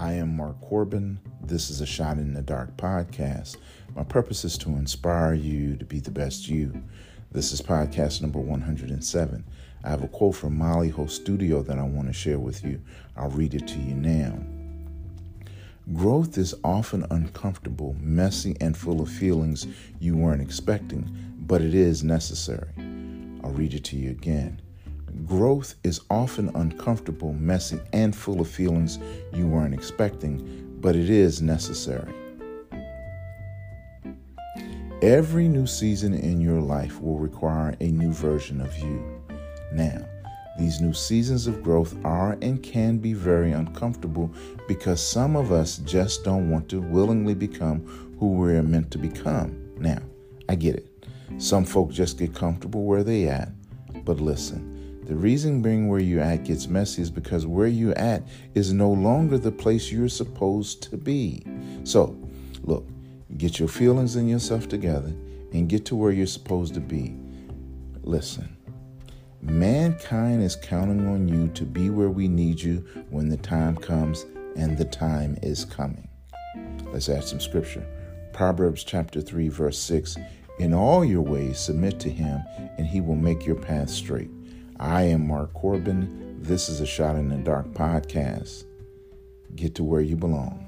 I am Mark Corbin. This is a Shot in the Dark podcast. My purpose is to inspire you to be the best you. This is podcast number 107. I have a quote from Molly Ho Studio that I want to share with you. I'll read it to you now. Growth is often uncomfortable, messy, and full of feelings you weren't expecting, but it is necessary. I'll read it to you again. Growth is often uncomfortable, messy, and full of feelings you weren't expecting, but it is necessary. Every new season in your life will require a new version of you. Now, these new seasons of growth are and can be very uncomfortable because some of us just don't want to willingly become who we're meant to become. Now, I get it. Some folk just get comfortable where they at. But listen, the reason being where you're at gets messy is because where you're at is no longer the place you're supposed to be. So, look, get your feelings and yourself together and get to where you're supposed to be. Listen, mankind is counting on you to be where we need you when the time comes, and the time is coming. Let's add some scripture. Proverbs chapter 3, verse 6 In all your ways submit to him, and he will make your path straight. I am Mark Corbin. This is a Shot in the Dark podcast. Get to where you belong.